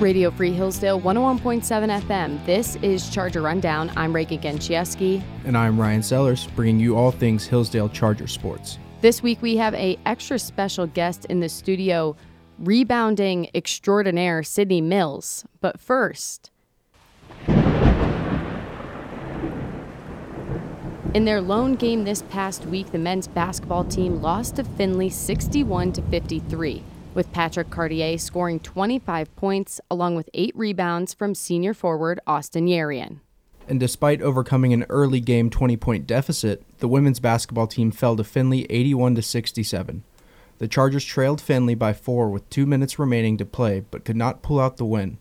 Radio Free Hillsdale 101.7 FM. This is Charger Rundown. I'm Reagan Genchieski. And I'm Ryan Sellers, bringing you all things Hillsdale Charger sports. This week we have a extra special guest in the studio, rebounding extraordinaire Sydney Mills. But first, in their lone game this past week, the men's basketball team lost to Findlay 61 to 53 with Patrick Cartier scoring 25 points along with eight rebounds from senior forward Austin Yarian. And despite overcoming an early game 20 point deficit, the women's basketball team fell to Findlay 81 to 67. The Chargers trailed Findlay by four with two minutes remaining to play, but could not pull out the win.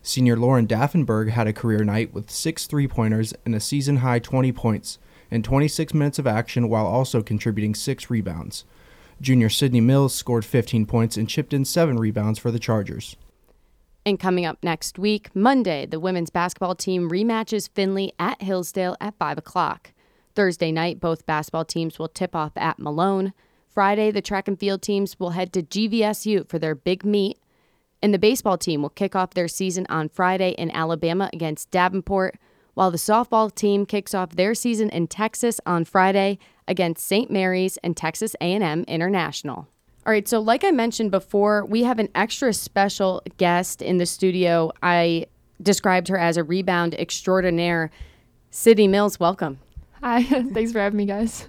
Senior Lauren Daffenberg had a career night with six three pointers and a season high 20 points in 26 minutes of action while also contributing six rebounds. Junior Sydney Mills scored 15 points and chipped in seven rebounds for the Chargers. And coming up next week, Monday, the women's basketball team rematches Findlay at Hillsdale at 5 o'clock. Thursday night, both basketball teams will tip off at Malone. Friday, the track and field teams will head to GVSU for their big meet. And the baseball team will kick off their season on Friday in Alabama against Davenport, while the softball team kicks off their season in Texas on Friday against St. Mary's and Texas A&M International. All right, so like I mentioned before, we have an extra special guest in the studio. I described her as a rebound extraordinaire. Sydney Mills, welcome. Hi, thanks for having me, guys.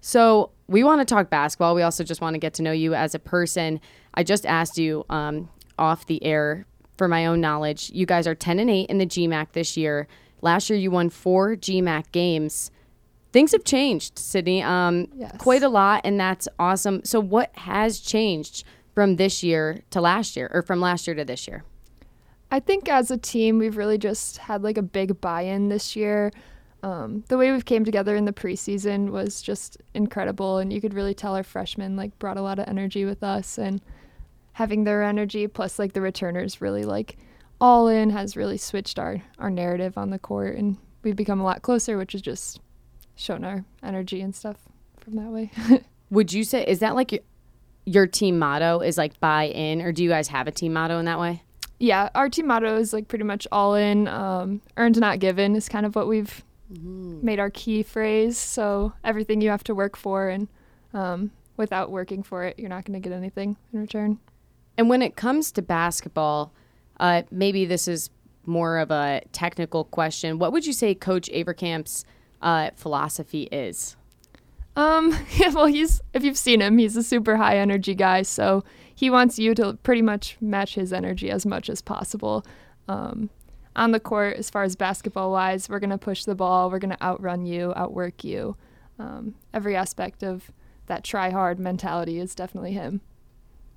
So, we want to talk basketball. We also just want to get to know you as a person. I just asked you um, off the air for my own knowledge. You guys are 10 and 8 in the GMAC this year. Last year, you won four GMAC games things have changed, Sydney. Um, yes. Quite a lot, and that's awesome. So, what has changed from this year to last year, or from last year to this year? I think as a team, we've really just had like a big buy-in this year. Um, the way we've came together in the preseason was just incredible, and you could really tell our freshmen like brought a lot of energy with us, and having their energy plus like the returners really like all in has really switched our our narrative on the court, and we've become a lot closer, which is just shown our energy and stuff from that way. Would you say is that like your, your team motto is like buy in, or do you guys have a team motto in that way? Yeah, our team motto is like pretty much all in. Um, earned not given is kind of what we've mm-hmm. made our key phrase. So everything you have to work for, and um, without working for it, you're not going to get anything in return. And when it comes to basketball, uh, maybe this is more of a technical question. What would you say Coach Avercamp's uh, philosophy is? Um, well, he's if you've seen him, he's a super high energy guy. So he wants you to pretty much match his energy as much as possible. Um, on the court, as far as basketball wise, we're gonna push the ball. We're gonna outrun you, outwork you. Um, every aspect of that try hard mentality is definitely him.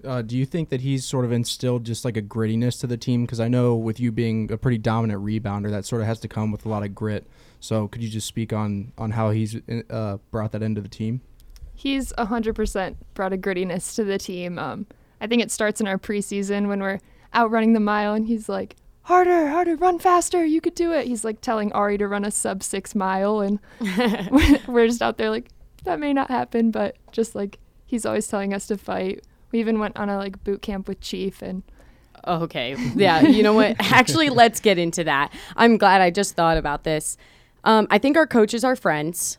Uh, do you think that he's sort of instilled just like a grittiness to the team? Because I know with you being a pretty dominant rebounder, that sort of has to come with a lot of grit. So could you just speak on on how he's uh, brought that into the team? He's hundred percent brought a grittiness to the team. Um, I think it starts in our preseason when we're out running the mile, and he's like, "Harder, harder, run faster! You could do it." He's like telling Ari to run a sub six mile, and we're just out there like, "That may not happen," but just like he's always telling us to fight we even went on a like boot camp with Chief and Okay. Yeah. You know what? Actually, let's get into that. I'm glad I just thought about this. Um, I think our coaches are friends.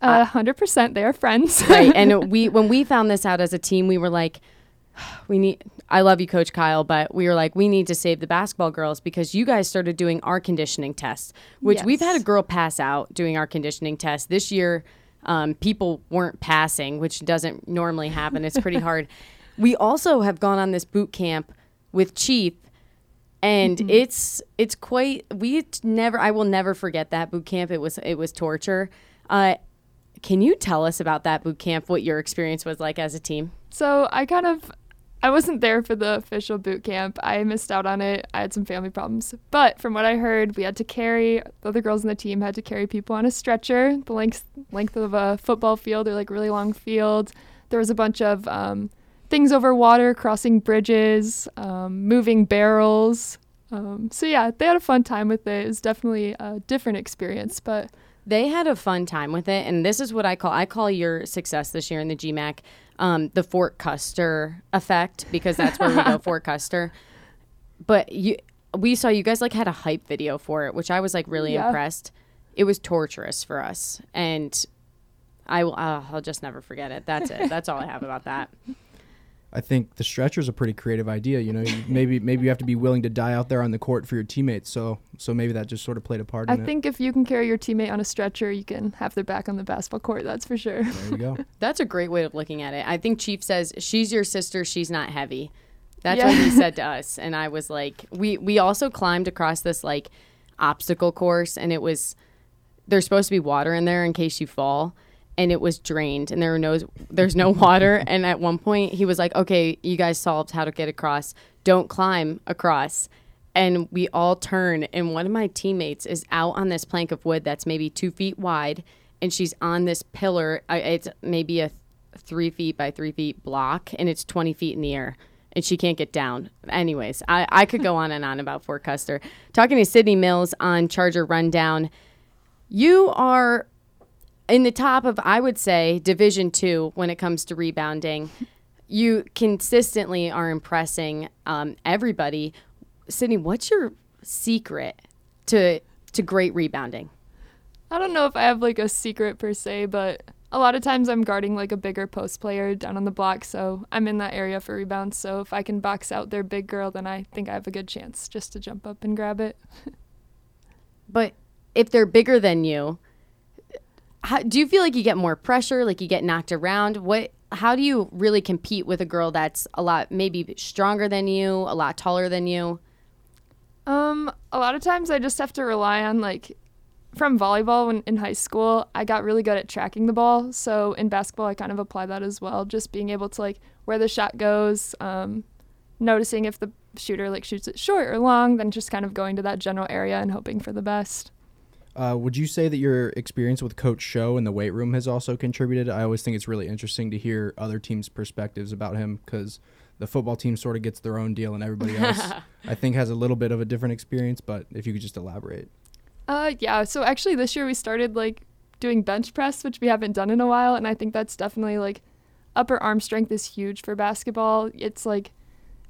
Uh, hundred percent, they are friends. right. And we, when we found this out as a team, we were like, we need. I love you, Coach Kyle, but we were like, we need to save the basketball girls because you guys started doing our conditioning tests, which yes. we've had a girl pass out doing our conditioning test this year um, people weren't passing, which doesn't normally happen. It's pretty hard. We also have gone on this boot camp with Chief, and mm-hmm. it's it's quite. We never. I will never forget that boot camp. It was it was torture. Uh, can you tell us about that boot camp? What your experience was like as a team? So I kind of I wasn't there for the official boot camp. I missed out on it. I had some family problems. But from what I heard, we had to carry the other girls in the team had to carry people on a stretcher, the length length of a football field or like really long field. There was a bunch of um, things over water, crossing bridges, um, moving barrels. Um, so yeah, they had a fun time with it. It was definitely a different experience, but they had a fun time with it, and this is what I call I call your success this year in the GMAC um, the Fort Custer effect because that's where we go, Fort Custer. but you we saw you guys like had a hype video for it, which I was like really Yeah. impressed. It was torturous for us, and I will. Uh, I'll just never forget it. That's it. That's all I have about that. I think the stretcher is a pretty creative idea. You know, you- maybe maybe you have to be willing to die out there on the court for your teammates. So so maybe that just sort of played a part I in it. think if you can carry your teammate on a stretcher, you can have their back on the basketball court. That's for sure. There you go. That's a great way of looking at it. I think Chief says she's your sister. She's not heavy. That's Yeah. what he said to us, and I was like, we we also climbed across this like obstacle course, and it was there's supposed to be water in there in case you fall. And it was drained, and there were no, there's no water. And at one point, he was like, "Okay, you guys solved how to get across. Don't climb across." And we all turn, and one of my teammates is out on this plank of wood that's maybe two feet wide, and she's on this pillar. It's maybe a three feet by three feet block, and it's 20 feet in the air, and she can't get down. Anyways, I, I could go on and on about Fort Custer. Talking to Sydney Mills on Charger Rundown, you are in the top of, I would say, Division Two when it comes to rebounding. You consistently are impressing um, everybody. Sydney, what's your secret to to great rebounding? I don't know if I have like a secret per se, but a lot of times I'm guarding like a bigger post player down on the block, so I'm in that area for rebounds. So if I can box out their big girl, then I think I have a good chance just to jump up and grab it. But if they're bigger than you, how, do you feel like you get more pressure, like you get knocked around? What? How do you really compete with a girl that's a lot maybe stronger than you, a lot taller than you? Um, a lot of times I just have to rely on like from volleyball when in high school, I got really good at tracking the ball. So in basketball, I kind of apply that as well, just being able to like where the shot goes, um, noticing if the shooter like shoots it short or long, then just kind of going to that general area and hoping for the best. Uh, would you say that your experience with Coach Show in the weight room has also contributed? I always think it's really interesting to hear other teams' perspectives about him because the football team sort of gets their own deal, and everybody else, I think, has a little bit of a different experience. But if you could just elaborate. Uh, yeah. So actually, this year we started like doing bench press, which we haven't done in a while, and I think that's definitely like upper arm strength is huge for basketball. It's like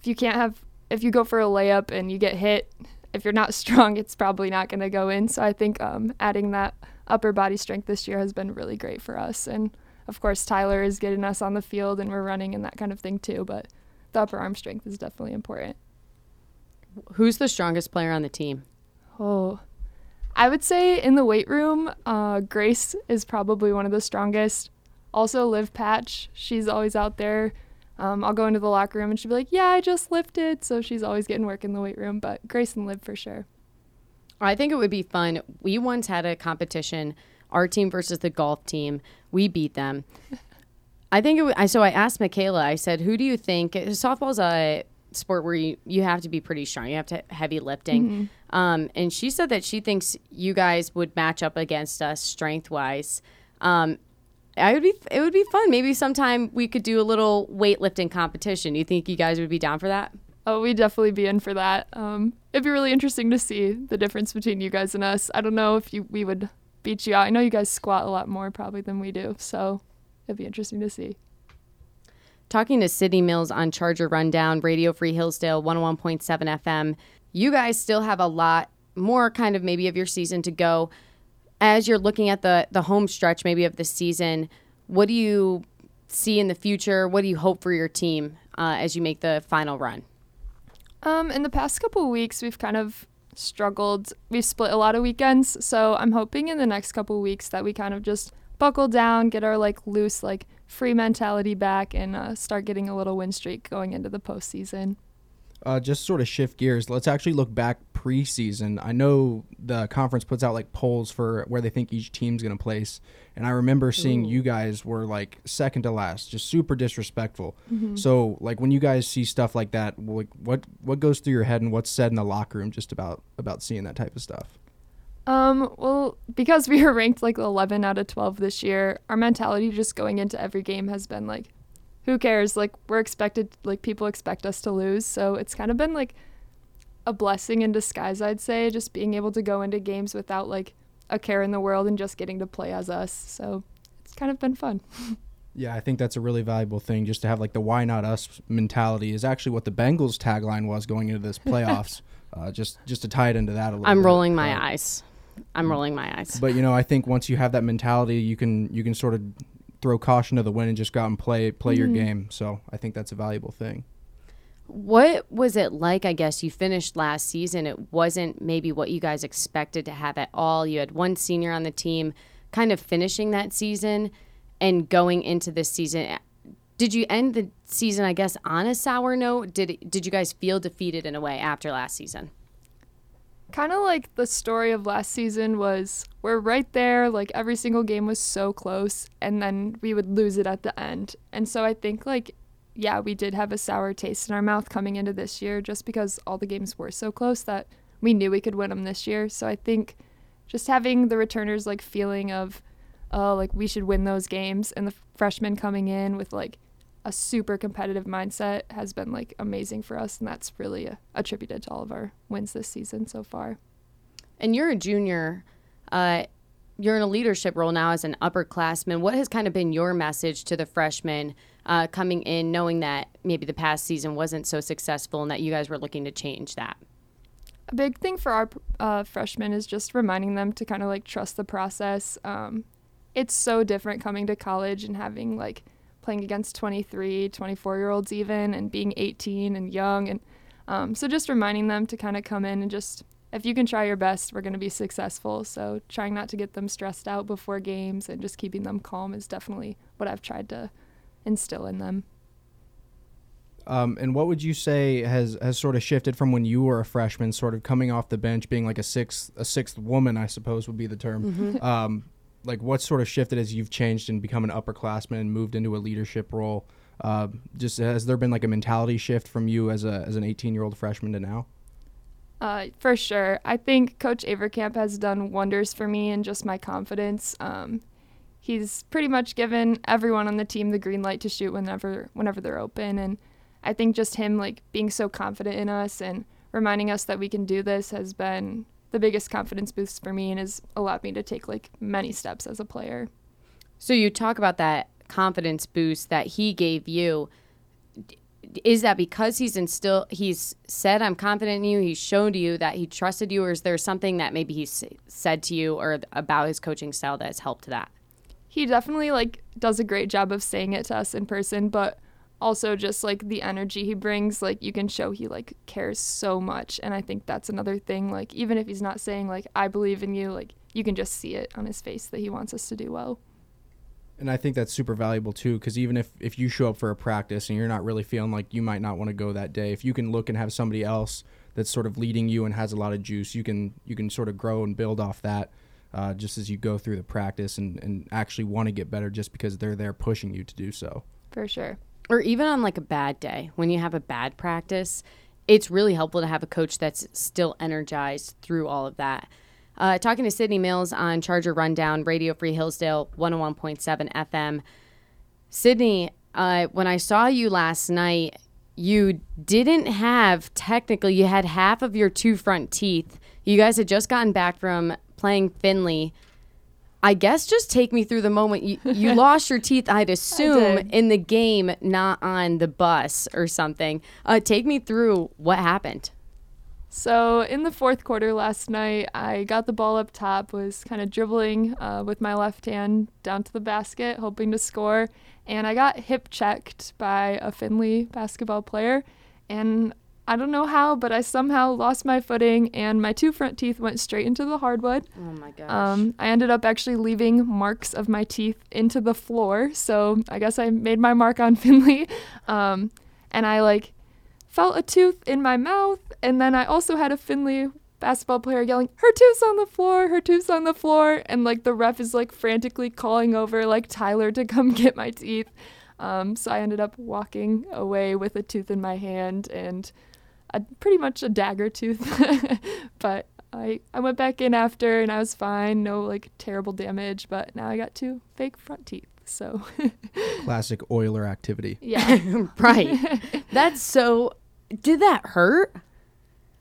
if you can't have if you go for a layup and you get hit, if you're not strong, it's probably not going to go in. So I think um, adding that upper body strength this year has been really great for us, and of course Tyler is getting us on the field and we're running and that kind of thing too. But the upper arm strength is definitely important. Who's the strongest player on the team? Oh, I would say in the weight room, uh, Grace is probably one of the strongest. Also, Liv Patch, she's always out there. Um, I'll go into the locker room and she'll be like, "Yeah, I just lifted," so she's always getting work in the weight room. But Grace and Liv for sure. I think it would be fun. We once had a competition, our team versus the golf team. We beat them. I think it. wa- I so I asked Michaela. I said, "Who do you think?" Softball's a sport where you you have to be pretty strong. You have to heavy lifting. Um, and she said that she thinks you guys would match up against us strength wise. Um, I would be. It would be fun. Maybe sometime we could do a little weightlifting competition. You think you guys would be down for that? Oh, we'd definitely be in for that. Um, it'd be really interesting to see the difference between you guys and us. I don't know if you we would beat you out. I know you guys squat a lot more probably than we do, so it'd be interesting to see. Talking to Sydney Mills on Charger Rundown, Radio Free Hillsdale 101.7 FM. You guys still have a lot more kind of maybe of your season to go. As you're looking at the the home stretch maybe of the season, what do you see in the future? What do you hope for your team uh, as you make the final run? Um, in the past couple weeks, we've kind of struggled. We've split a lot of weekends, so I'm hoping in the next couple weeks that we kind of just buckle down, get our like loose, like free mentality back, and uh, start getting a little win streak going into the postseason. Uh, just sort of shift gears. Let's actually look back preseason. I know the conference puts out like polls for where they think each team's going to place, and I remember seeing you guys were like second to last, just super disrespectful. So, like when you guys see stuff like that, like what what goes through your head and what's said in the locker room just about about seeing that type of stuff? Um, well, because we were ranked like 11 out of 12 this year, our mentality just going into every game has been like, who cares? Like, we're expected, like, people expect us to lose. So it's kind of been like a blessing in disguise, I'd say, just being able to go into games without like a care in the world and just getting to play as us. So it's kind of been fun. Yeah, I think that's a really valuable thing just to have like the why not us mentality is actually what the Bengals tagline was going into this playoffs. uh, just just to tie it into that a little I'm bit. rolling my But- eyes. I'm rolling my eyes. But you know, I think once you have that mentality, you can you can sort of throw caution to the wind and just go out and play play your mm-hmm. game. So I think that's a valuable thing. What was it like? I guess you finished last season. It wasn't maybe what you guys expected to have at all. You had one senior on the team, kind of finishing that season and going into this season. Did you end the season, I guess, on a sour note? Did did you guys feel defeated in a way after last season? Kind of like the story of last season was we're right there like every single game was so close and then we would lose it at the end. And so i think like yeah we did have a sour taste in our mouth coming into this year just because all the games were so close that we knew we could win them this year. So i think just having the returners like feeling of oh like we should win those games and the freshmen coming in with like a super competitive mindset has been like amazing for us and that's really uh, attributed to all of our wins this season so far And you're a junior. Uh, you're in a leadership role now as an upperclassman. What has kind of been your message to the freshmen uh, coming in, knowing that maybe the past season wasn't so successful and that you guys were looking to change that? a big thing for our uh, freshmen is just reminding them to kind of like trust the process. Um, it's so different coming to college and having like playing against 23, 24 year olds even, and being 18 and young. And um, so just reminding them to kind of come in and just, if you can try your best, we're going to be successful. So trying not to get them stressed out before games and just keeping them calm is definitely what I've tried to instill in them. Um, and what would you say has has sort of shifted from when you were a freshman, sort of coming off the bench, being like a sixth a sixth woman, I suppose would be the term. Um, like what sort of shifted as you've changed and become an upperclassman and moved into a leadership role? Uh, just has there been like a mentality shift from you as a as an 18 year old freshman to now? Uh, for sure. I think Coach Avercamp has done wonders for me and just my confidence. Um, he's pretty much given everyone on the team the green light to shoot whenever whenever they're open, and I think just him like being so confident in us and reminding us that we can do this has been the biggest confidence boost for me and has allowed me to take like many steps as a player. So you talk about that confidence boost that he gave you. Is that because he's instill he's said I'm confident in you, he's shown to you that he trusted you, or is there something that maybe he said to you or about his coaching style that has helped that? he definitely like does a great job of saying it to us in person but also just like the energy he brings like you can show he like cares so much. And i think that's another thing like even if he's not saying like i believe in you like you can just see it on his face that he wants us to do well. And I think that's super valuable too, because even if, if you show up for a practice and you're not really feeling like you might not want to go that day, if you can look and have somebody else that's sort of leading you and has a lot of juice, you can you can sort of grow and build off that, uh, just as you go through the practice and, and actually want to get better just because they're there pushing you to do so. for sure or even on like a bad day when you have a bad practice it's really helpful to have a coach that's still energized through all of that. Uh, talking to sydney mills on charger rundown radio free hillsdale 101.7 fm sydney uh, when i saw you last night you didn't have technically you had half of your two front teeth. You guys had just gotten back from playing findlay I guess just take me through the moment you, you lost your teeth. I'd assume in the game, not on the bus or something. Uh, take me through what happened. So in the fourth quarter last night, I got the ball up top, was kind of dribbling uh, with my left hand down to the basket, hoping to score, and I got hip checked by a Findlay basketball player, and I don't know how, but I somehow lost my footing, and my two front teeth went straight into the hardwood. Oh my gosh. Um, I ended up actually leaving marks of my teeth into the floor, so I guess I made my mark on Findlay. Um, and I like felt a tooth in my mouth, and then I also had a Findlay basketball player yelling, "Her tooth's on the floor! Her tooth's on the floor!" And like the ref is like frantically calling over like Tyler to come get my teeth. Um, so I ended up walking away with a tooth in my hand and a, pretty much a dagger tooth, but I, I went back in after and I was fine, no like terrible damage, but now I got two fake front teeth. So Classic Oiler activity. yeah. right. That's so. Did that hurt?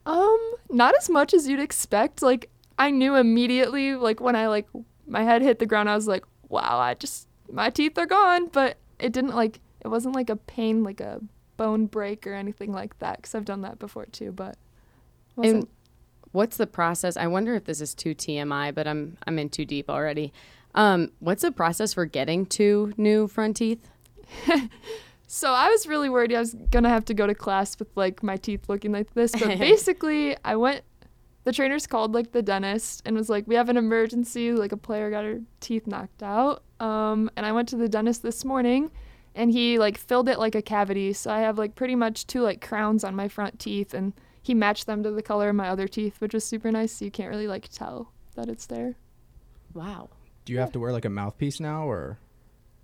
um not as much as you'd expect. Like I knew immediately like when I like my head hit the ground I was like, wow, I just my teeth are gone, but it didn't like it wasn't like a pain like a bone break or anything like that because I've done that before too. But wasn't And what's the process? I wonder if this is too TMI, but I'm I'm in too deep already. Um, what's the process for getting two new front teeth? So I was really worried I was gonna have to go to class with like my teeth looking like this, but basically I went. The trainers called like the dentist and was like, "We have an emergency. Like a player got her teeth knocked out." Um, and I went to the dentist this morning, and he like filled it like a cavity. So I have like pretty much two like crowns on my front teeth, and he matched them to the color of my other teeth, which was super nice. So you can't really like tell that it's there. Wow. Do you have to wear like a mouthpiece now, or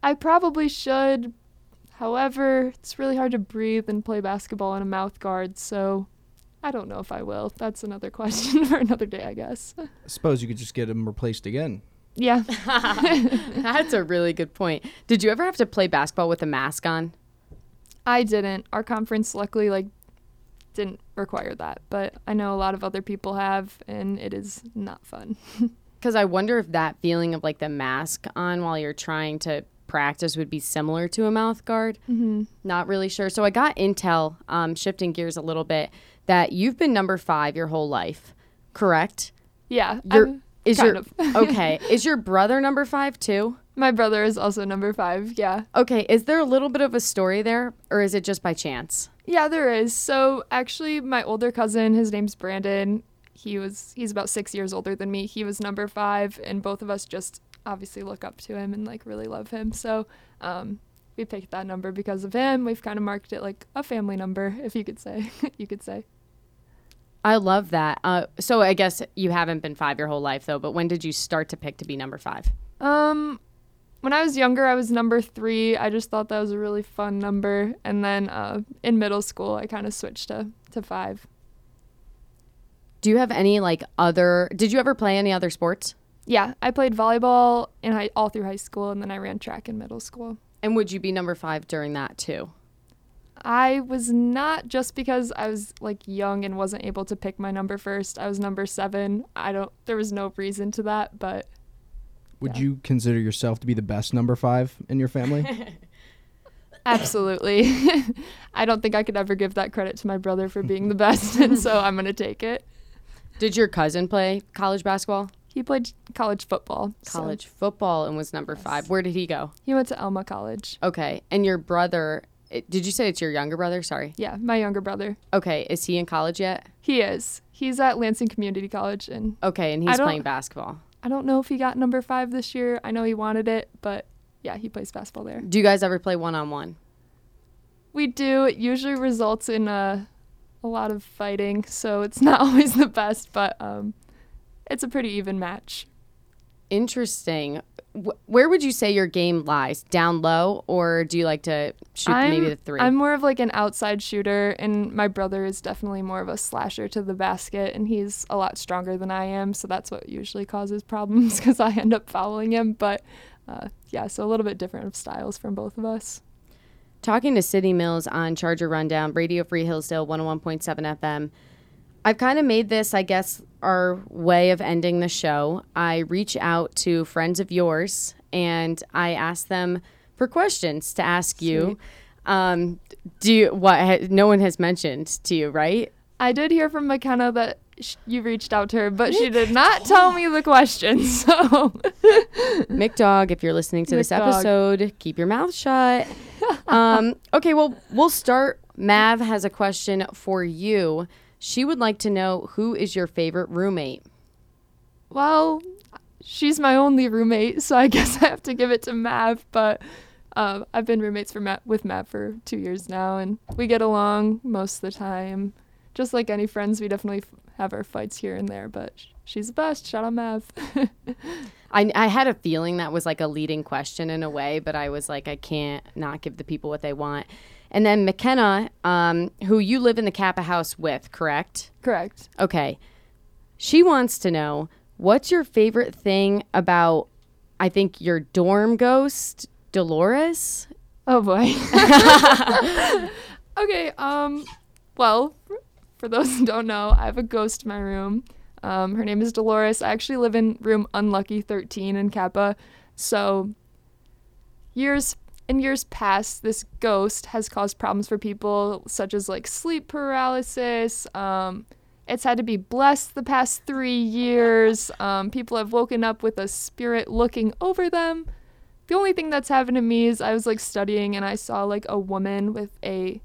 I probably should. However, it's really hard to breathe and play basketball in a mouth guard, so I don't know if I will. That's another question for another day, I guess. I suppose you could just get them replaced again? Yeah. That's a really good point. Did you ever have to play basketball with a mask on? I didn't. Our conference luckily like didn't require that, but I know a lot of other people have and it is not fun. Because I wonder if that feeling of like the mask on while you're trying to practice would be similar to a mouth guard. Mm-hmm. Not really sure. So I got intel, um, shifting gears a little bit, that you've been number five your whole life, correct? Yeah. Your I'm- is kind your okay? Is your brother number five too? My brother is also number 5. Yeah. Okay, is there a little bit of a story there, or is it just by chance? Yeah, there is. So actually, my older cousin, his name's Brandon. He was he's about six years older than me. He was number five, and both of us just obviously look up to him and like really love him. So um, we picked that number because of him. We've kind of marked it like a family number, if you could say. you could say. I love that. Uh, so I guess you haven't been five your whole life though. But when did you start to pick to be number five? Um, when I was younger, I was number three. I just thought that was a really fun number, and then uh, in middle school, I kind of switched to to five. Do you have any like other? Did you ever play any other sports? Yeah, I played volleyball in high, all through high school, and then I ran track in middle school. And would you be number five during that too? I was not just because I was like young and wasn't able to pick my number first. I was number seven. I don't. There was no reason to that, but Would Yeah. you consider yourself to be the best number five in your family? absolutely, I don't think I could ever give that credit to my brother for being the best, and so I'm gonna take it. Did your cousin play college basketball, He played college football. so college football, and was number five? Where did he go? he went to Alma College. Okay, and your brother? It- Did you say it's your younger brother? Sorry. Yeah, my younger brother. Okay, is he in college yet? He is. He's at Lansing Community College, and Okay, and he's playing basketball. I don't know if he got number five this year. I know he wanted it, but yeah, he plays basketball there. Do you guys ever play one on one? We do. It usually results in a, a lot of fighting, so it's not always the best, but um, it's a pretty even match. Interesting. Where would you say your game lies? Down low, or do you like to shoot I'm, maybe the three? I'm more of like an outside shooter, and my brother is definitely more of a slasher to the basket, and he's a lot stronger than I am, so that's what usually causes problems because I end up fouling him. But uh, yeah, so a little bit different of styles from both of us. Talking to Sydney Mills on Charger Rundown, Radio Free Hillsdale 101.7 FM. I've kind of made this, I guess, our way of ending the show. I reach out to friends of yours and I ask them for questions to ask you. Um, do you, what, ha- no one has mentioned to you, right? I did hear from McKenna that sh- you reached out to her, but she did not tell me the question. So Mick Dog, if you're listening to this episode, keep your mouth shut. um, okay, well, we'll start. Mav has a question for you. She would like to know who is your favorite roommate? Well, she's my only roommate, so I guess I have to give it to Mav. But um, I've been roommates for Mav, with Mav for two years now, and we get along most of the time. Just like any friends, we definitely f- have our fights here and there, but sh- she's the best. Shout out Mav. I, I had a feeling that was like a leading question in a way, but I was like, I can't not give the people what they want. And then McKenna, um, who you live in the Kappa house with, correct? Correct. Okay. She wants to know what's your favorite thing about, I think, your dorm ghost, Dolores? Oh boy. okay. Um. Well, for those who don't know, I have a ghost in my room. Um, her name is Dolores. I actually live in room unlucky 13 in Kappa. So, years in years past, this ghost has caused problems for people, such as like sleep paralysis. Um, it's had to be blessed the past three years. Um, people have woken up with a spirit looking over them. The only thing that's happened to me is I was like studying and I saw like a woman with a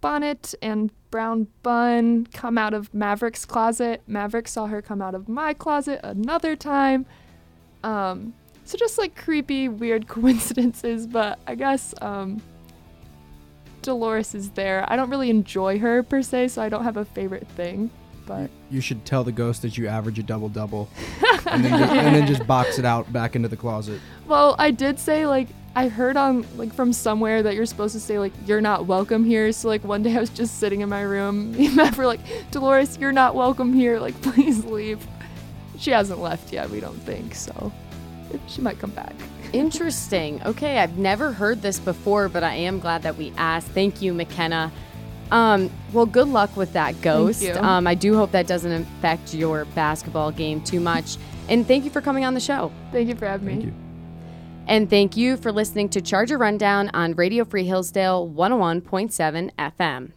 bonnet and brown bun come out of Maverick's closet. Maverick saw her come out of my closet another time. Um, so just like creepy, weird coincidences, but I guess um, Dolores is there. I don't really enjoy her per se, so I don't have a favorite thing. But You should tell the ghost that you average a double double, and, then just, and then just box it out back into the closet. well, I did say like I heard on like from somewhere that you're supposed to say like you're not welcome here. So like one day I was just sitting in my room, me and Mav were like, Dolores, you're not welcome here. Like please leave. She hasn't left yet. We don't think so. She might come back. Interesting. Okay, I've never heard this before, but I am glad that we asked. Thank you, McKenna. Um, well, good luck with that ghost. you. Um, I do hope that doesn't affect your basketball game too much. And thank you for coming on the show. Thank you for having me. Thank you. And thank you for listening to Charger Rundown on Radio Free Hillsdale 101.7 FM.